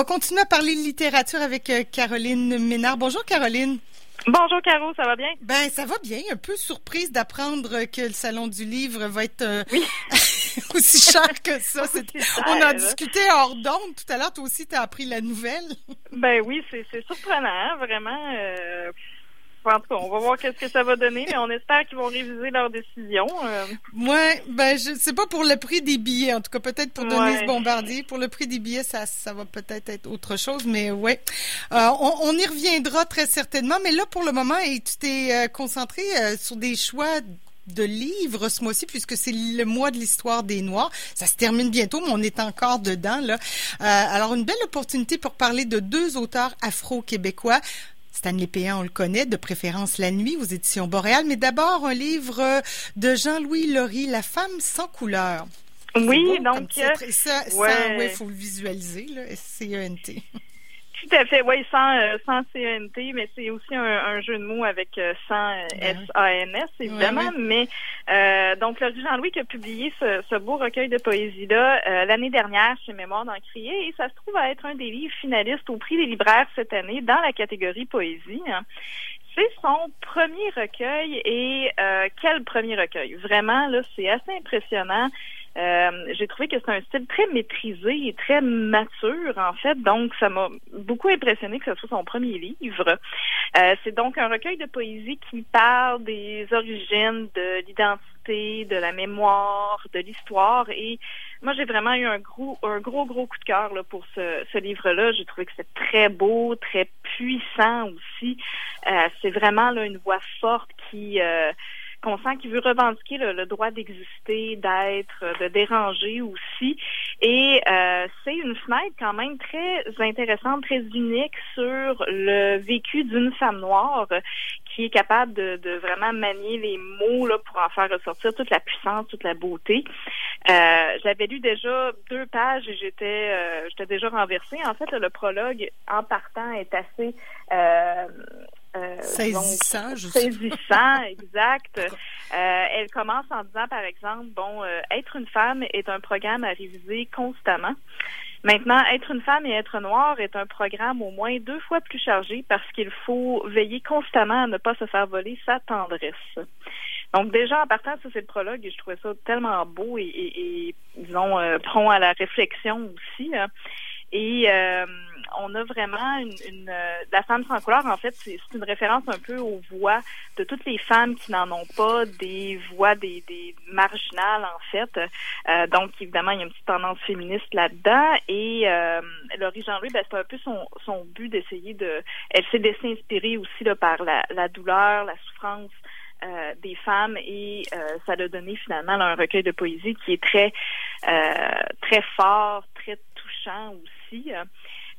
va continuer à parler de littérature avec euh, Caroline Ménard. Bonjour Caroline. Bonjour Caro, ça va bien? Ben ça va bien. Un peu surprise d'apprendre que le salon du livre va être euh, aussi cher que ça. on a discuté hors d'onde tout à l'heure. Toi aussi, tu as appris la nouvelle. ben oui, c'est surprenant, hein, vraiment. Euh, en tout cas, on va voir qu'est-ce que ça va donner, mais on espère qu'ils vont réviser leur décision. Euh. Ouais, ben je sais pas pour le prix des billets, en tout cas peut-être pour Denise Bombardier. Pour le prix des billets, ça, ça va peut-être être autre chose, mais ouais, euh, on, y reviendra très certainement. Mais là, pour le moment, et tu t'es euh, concentré sur des choix de livres ce mois-ci, puisque c'est le mois de l'histoire des Noirs. Ça se termine bientôt, mais on est encore dedans. Là. alors, une belle opportunité pour parler de deux auteurs afro-québécois. Stanley Péan, on le connaît, de préférence La Nuit aux éditions Boréal, mais d'abord un livre de Jean-Louis Laurie, La femme sans couleur. Oui, donc. Euh, ça, il faut le visualiser, là, S-C-E-N-T. Tout à fait, oui, sans, euh, sans CNT, mais c'est aussi un, jeu de mots avec euh, sans euh, ben S-A-N-S, évidemment. Mais donc, le Jean-Louis qui a publié ce, beau recueil de poésie-là l'année dernière chez Mémoire d'Encrier, et ça se trouve à être un des livres finalistes au prix des libraires cette année dans la catégorie poésie. Hein. C'est son premier recueil et quel premier recueil? Vraiment, là, c'est assez impressionnant. Euh, j'ai trouvé que c'est un style très maîtrisé et très mature, en fait. Donc, ça m'a beaucoup impressionné que ce soit son premier livre. Euh, c'est donc un recueil de poésie qui parle des origines, de l'identité, de la mémoire, de l'histoire. Et moi, j'ai vraiment eu un gros, un gros, gros coup de cœur là, pour ce, ce livre-là. J'ai trouvé que c'est très beau, très puissant aussi. Euh, c'est vraiment là, une voix forte qui qu'on sent qu'il veut revendiquer le, droit d'exister, d'être, de déranger aussi. Et euh, c'est une fenêtre quand même très intéressante, très unique sur le vécu d'une femme noire qui est capable de, vraiment manier les mots là, pour en faire ressortir toute la puissance, toute la beauté. Euh, J'avais lu déjà deux pages et j'étais euh, j'étais déjà renversée. En fait, le prologue en partant est assez euh, euh, saisissant, je Saisissant, exact. Euh, elle commence en disant, par exemple, bon, euh, être une femme est un programme à réviser constamment. Maintenant, être une femme et être noire est un programme au moins deux fois plus chargé parce qu'il faut veiller constamment à ne pas se faire voler sa tendresse. Donc déjà, en partant, ça c'est le prologue et je trouvais ça tellement beau et, et, disons, prompt à la réflexion aussi. Hein. Et on a vraiment une, euh, la femme sans couleur. En fait, c'est une référence un peu aux voix de toutes les femmes qui n'en ont pas, des voix des, des marginales en fait. Euh, donc évidemment, il y a une petite tendance féministe là-dedans. Et euh, Laurie Jean-Louis, ben, c'est un peu son, son but d'essayer de. Elle s'est laissée inspirer aussi là, par la, la douleur, la souffrance. Euh, des femmes et ça a donné finalement un recueil de poésie qui est très très fort, très touchant aussi.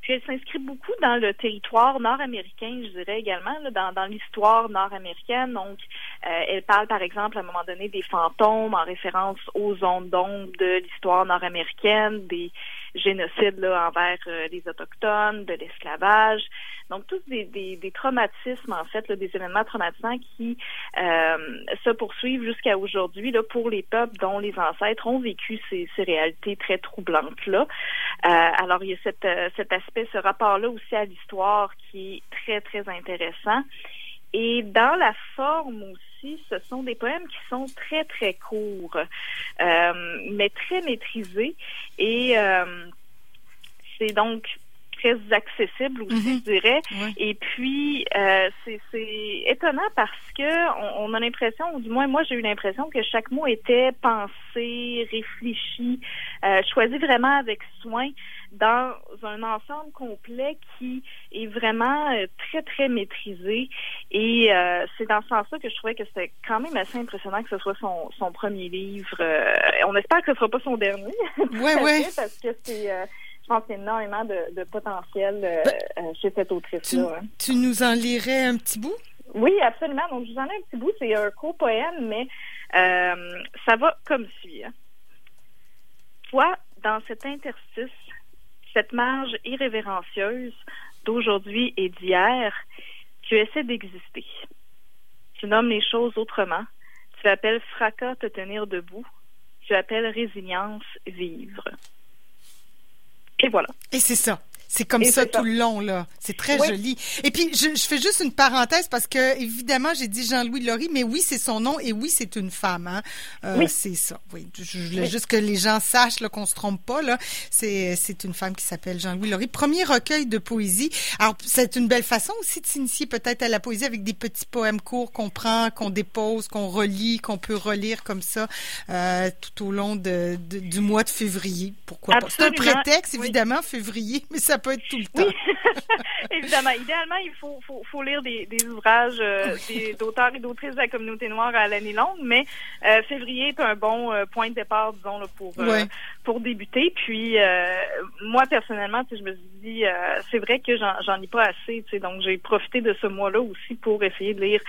Puis elle s'inscrit beaucoup dans le territoire nord-américain, je dirais également, dans, l'histoire nord-américaine. Donc, euh, elle parle, par exemple, à un moment donné, des fantômes en référence aux zones d'ombre de l'histoire nord-américaine, des génocides là, envers euh, les Autochtones, de l'esclavage. Donc, tous des, des, des, traumatismes, en fait, là, des événements traumatisants qui euh, se poursuivent jusqu'à aujourd'hui là, pour les peuples dont les ancêtres ont vécu ces, ces réalités très troublantes-là. Euh, alors, il y a cette, euh, cet aspect, ce rapport-là aussi à l'histoire qui est très, très intéressant. Et dans la forme aussi, ce sont des poèmes qui sont très, très courts, euh, mais très maîtrisés. Et euh, c'est donc très accessible aussi, mhm. je dirais. Et puis, euh, c'est étonnant parce que on, a l'impression, ou du moins moi j'ai eu l'impression que chaque mot était pensé, réfléchi, euh, choisi vraiment avec soin dans un ensemble complet qui est vraiment euh, très, très maîtrisé. Et euh, c'est dans ce sens-là que je trouvais que c'était quand même assez impressionnant que ce soit son, son premier livre. on espère que ce ne sera pas son dernier. Oui, oui. Parce que c'est je pense qu'il y a énormément de, potentiel euh, ben, euh, chez cette autrice-là. Hein. Tu, nous en lirais un petit bout? Oui, absolument. Donc, je vous en ai un petit bout. C'est un court poème, mais euh, ça va comme suit. Hein. Toi, dans cet interstice, cette marge irrévérencieuse d'aujourd'hui et d'hier, tu essaies d'exister. Tu nommes les choses autrement. Tu appelles fracas te tenir debout. Tu appelles résilience vivre. Et voilà. Et c'est ça. C'est comme ça tout le long, là. C'est très joli. Et puis, je, je, fais juste une parenthèse parce que, évidemment, j'ai dit Jean-Louis Laurie, mais oui, c'est son nom et oui, c'est une femme. Hein. Euh, oui. C'est ça. Oui. Je, voulais juste que les gens sachent qu'on se trompe pas. là. C'est une femme qui s'appelle Jean-Louis Laurie. Premier recueil de poésie. Alors, c'est une belle façon aussi de s'initier peut-être à la poésie avec des petits poèmes courts qu'on prend, qu'on dépose, qu'on relit, qu'on peut relire comme ça euh, tout au long de, du mois de février. Pourquoi pas? C'est un prétexte, évidemment, février, mais ça peut être tout le temps. Oui. évidemment. Idéalement, il faut, faut, faut lire des, des ouvrages euh, d'auteurs et d'autrices de la communauté noire à l'année longue, mais euh, février est un bon euh, point de départ, disons, là, pour pour débuter. Puis moi personnellement, je me suis dit, c'est vrai que j'en ai pas assez, donc j'ai profité de ce mois-là aussi pour essayer de lire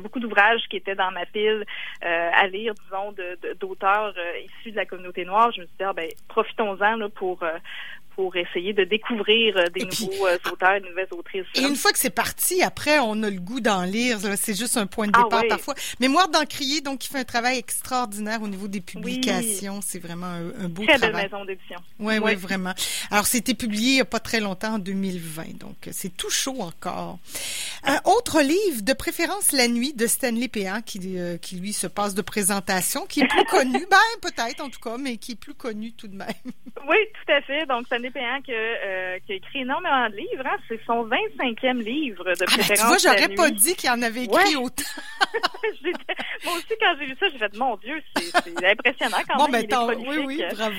beaucoup d'ouvrages qui étaient dans ma pile à lire, disons, d'auteurs issus de la communauté noire. Je me suis dit, ah, ben profitons-en pour pour essayer de découvrir euh, des nouveaux euh, auteurs et nouvelles autrices. Et une fois que c'est parti, après, on a le goût d'en lire. C'est juste un point de ah départ parfois. Mémoire d'Encrier, donc, qui fait un travail extraordinaire au niveau des publications. C'est vraiment un, beau Très travail. Très maison d'édition. Oui, oui, vraiment. Alors, c'était publié il n'y a pas très longtemps, en 2020. Donc, c'est tout chaud encore. Un autre livre, de préférence La Nuit, de Stanley Péan, qui, euh, qui lui se passe de présentation, qui est plus connu, ben, peut-être en tout cas, mais qui est plus connu tout de même. Oui, tout à fait. Donc, Stanley Péan qui, euh, qui a écrit énormément de livres. Hein. C'est son 25e livre de préférence. Ah, ben, tu vois, j'aurais pas dit qu'il en avait écrit autant. Moi aussi, quand j'ai vu ça, j'ai fait, mon Dieu, c'est impressionnant quand même. Bon, ben, oui, oui, bravo.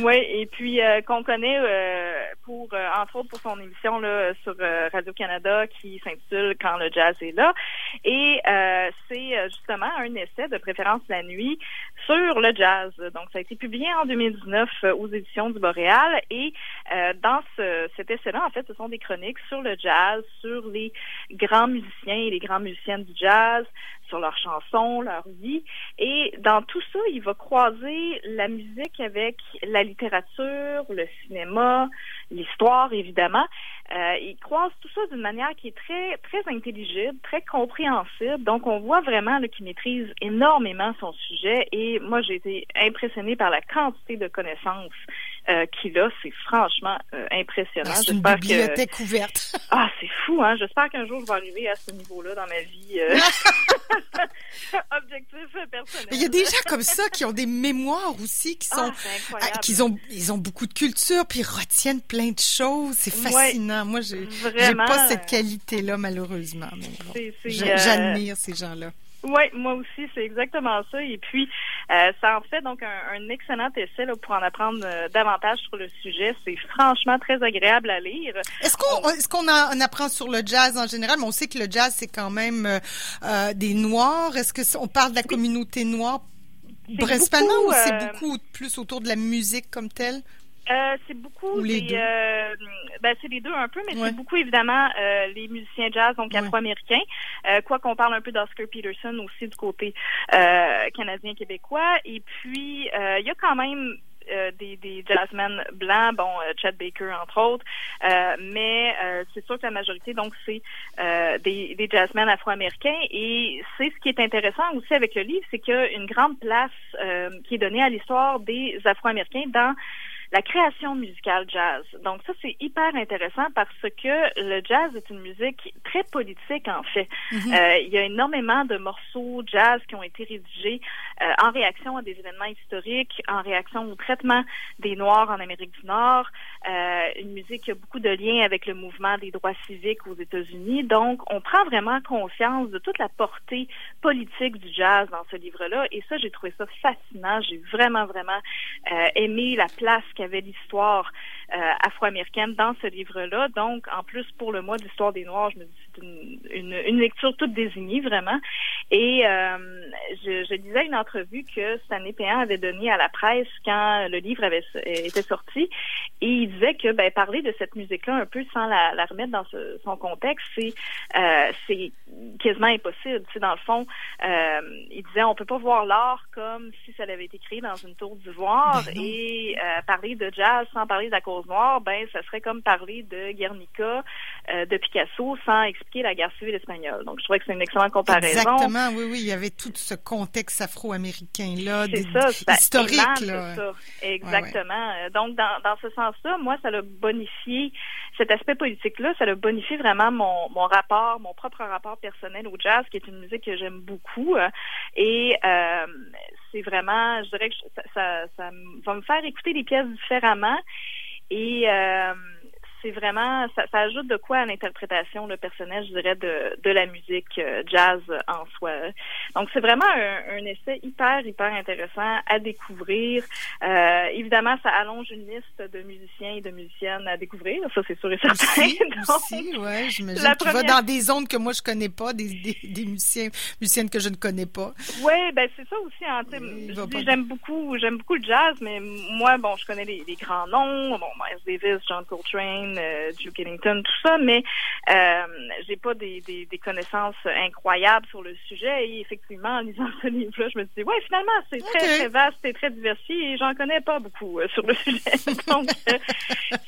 Oui, et puis euh, qu'on connaît euh, pour, euh, entre autres, pour son émission là, sur Radio-Canada qui s'intitule Quand le jazz est là. Et c'est justement un essai de préférence la nuit sur le jazz. Donc, ça a été publié en 2019 aux éditions du Boréal et euh, dans ce, cet essai-là, en fait, ce sont des chroniques sur le jazz, sur les grands musiciens et les grandes musiciennes du jazz, sur leurs chansons, leur vie. Et dans tout ça, il va croiser la musique avec la littérature, le cinéma, l'histoire, évidemment. Euh, il croise tout ça d'une manière qui est très très intelligible, très compréhensible. Donc, on voit vraiment qu'il maîtrise énormément son sujet. Et moi, j'ai été impressionnée par la quantité de connaissances euh, qu'il a. C'est franchement euh, impressionnant. Ah, c'est une bibliothèque ouverte. ah, c'est fou, hein? J'espère qu'un jour, je vais arriver à ce niveau-là dans ma vie. Euh, objectif personnel. Il y a des gens comme ça qui ont des mémoires aussi, qui sont, ah, qui ont, ils ont beaucoup de culture, puis ils retiennent plein de choses. C'est fascinant. Moi, j'ai, j'ai pas cette qualité-là, malheureusement. j'admire ces gens-là. Oui, moi aussi, c'est exactement ça. Et puis, euh, ça en fait donc un, excellent essai là, pour en apprendre euh, davantage sur le sujet. C'est franchement très agréable à lire. Est-ce qu'on est-ce qu'on en apprend sur le jazz en général? Mais on sait que le jazz, c'est quand même euh, des Noirs. Est-ce que on parle de la communauté noire principalement ou c'est beaucoup plus autour de la musique comme telle? Euh, c'est beaucoup les euh, ben, c'est les deux un peu, mais c'est beaucoup évidemment euh, les musiciens jazz donc afro-américains. quoi qu'on parle un peu d'Oscar Peterson aussi du côté canadien québécois. Et puis il y a quand même des, des jazzmen blancs, bon, Chad Baker entre autres, mais c'est sûr que la majorité, donc, c'est des, des jazzmen afro-américains. Et c'est ce qui est intéressant aussi avec le livre, c'est qu'il y a une grande place qui est donnée à l'histoire des afro-américains dans la création musicale jazz. Donc ça, c'est hyper intéressant parce que le jazz est une musique très politique, en fait. Mhm. euh, il y a énormément de morceaux jazz qui ont été rédigés euh, en réaction à des événements historiques, en réaction au traitement des Noirs en Amérique du Nord. Euh, une musique qui a beaucoup de liens avec le mouvement des droits civiques aux États-Unis. Donc, on prend vraiment conscience de toute la portée politique du jazz dans ce livre-là. Et ça, j'ai trouvé ça fascinant. J'ai vraiment, vraiment euh, aimé la place avait l'histoire afro-américaine dans ce livre-là. Donc, en plus, pour le mois d'histoire des Noirs, je me dis c'est une, une, lecture toute désignée, vraiment. Et euh, je, je disais une entrevue que Stanley Péan avait donnée à la presse quand le livre avait était sorti. Et il disait que ben, parler de cette musique-là un peu sans la, la remettre dans son contexte, c'est euh, c'est quasiment impossible. Tu sais, dans le fond, euh, il disait on peut pas voir l'art comme si ça avait été créé dans une tour d'ivoire ben et euh, parler de jazz sans parler de la cause rose noire, ben ça serait comme parler de Guernica, euh, de Picasso, sans expliquer la guerre civile espagnole. Donc je trouvais que c'est une excellente comparaison. Exactement, oui, oui, il y avait tout ce contexte afro-américain là, ça, historique là. Ça. Exactement. Donc dans, dans ce sens-là, moi ça l'a bonifié cet aspect politique-là, ça l'a bonifié vraiment mon, mon rapport, mon propre rapport personnel au jazz, qui est une musique que j'aime beaucoup. Et euh, c'est vraiment, je dirais que ça, ça, ça, va me faire écouter les pièces différemment. Et euh, c'est vraiment, ça, ça, ajoute de quoi à l'interprétation le personnage, je dirais, de, de la musique euh, jazz en soi. Donc, c'est vraiment un, un, essai hyper, hyper intéressant à découvrir. Euh, évidemment, ça allonge une liste de musiciens et de musiciennes à découvrir. Ça, c'est sûr et certain. Aussi, aussi ouais, j'imagine. Tu vas dans des zones que moi, je connais pas, des, des, des musiciens, musiciennes que je ne connais pas. Oui, ben c'est ça aussi. Hein, j'aime beaucoup, j'aime beaucoup le jazz, mais moi, bon, je connais les, les grands noms. Bon, Miles Davis, John Coltrane, euh, Duke Ellington, tout ça, mais euh, j'ai pas des, des, des, connaissances incroyables sur le sujet. Et effectivement, en lisant ce livre-là, je me dis, ouais, finalement, c'est très, très vaste et très diversifié et j'en connais pas beaucoup euh, sur le sujet. Donc, euh,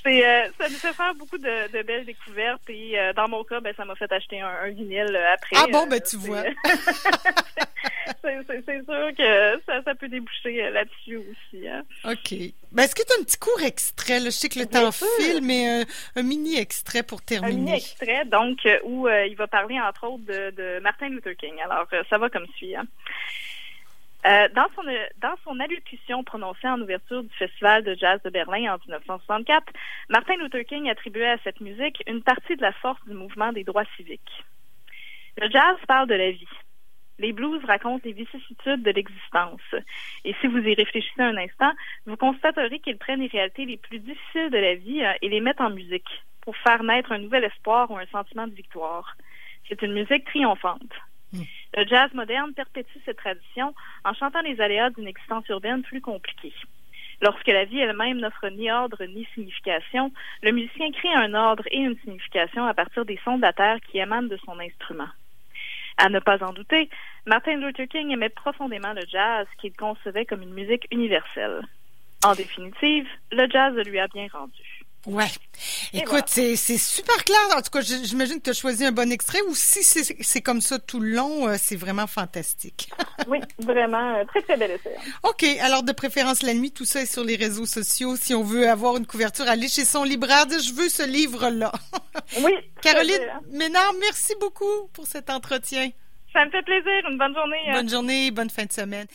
c'est, euh, ça nous fait faire beaucoup de, de belles découvertes et dans mon cas, ben, ça m'a fait acheter un, un vinyle après. Ah bon, ben tu vois. c'est sûr que ça, ça peut déboucher là-dessus aussi. Hein. OK. Ben, est-ce que tu as un petit court extrait? Là? Je sais que le temps file, mais euh, un mini extrait pour terminer. Un mini extrait, donc, euh, où euh, il va parler, entre autres, de, de Martin Luther King. Alors, ça va comme suit. Hein. dans, son, dans son allocution prononcée en ouverture du Festival de jazz de Berlin en 1964, Martin Luther King attribuait à cette musique une partie de la force du mouvement des droits civiques. Le jazz parle de la vie, les blues racontent les vicissitudes de l'existence. Et si vous y réfléchissez un instant, vous constaterez qu'ils prennent les réalités les plus difficiles de la vie euh, et les mettent en musique pour faire naître un nouvel espoir ou un sentiment de victoire. C'est une musique triomphante. Hmm. Le jazz moderne perpétue cette tradition en chantant les aléas d'une existence urbaine plus compliquée. Lorsque la vie elle-même n'offre ni ordre ni signification, le musicien crée un ordre et une signification à partir des sons de la terre qui émanent de son instrument. À ne pas en douter, Martin Luther King aimait profondément le jazz qu'il concevait comme une musique universelle. En définitive, le jazz lui a bien rendu. Ouais. Écoute, c'est super clair. En tout cas, j'imagine que tu as choisi un bon extrait ou si c'est comme ça tout le long, euh, c'est vraiment fantastique. oui, vraiment, très très bel essai. Hein. OK, alors de préférence la nuit, tout ça est sur les réseaux sociaux. Si on veut avoir une couverture, allez chez son libraire, je veux ce livre-là. oui. Caroline Ménard, merci beaucoup pour cet entretien. Ça me fait plaisir. Une bonne journée. Bonne journée, bonne fin de semaine.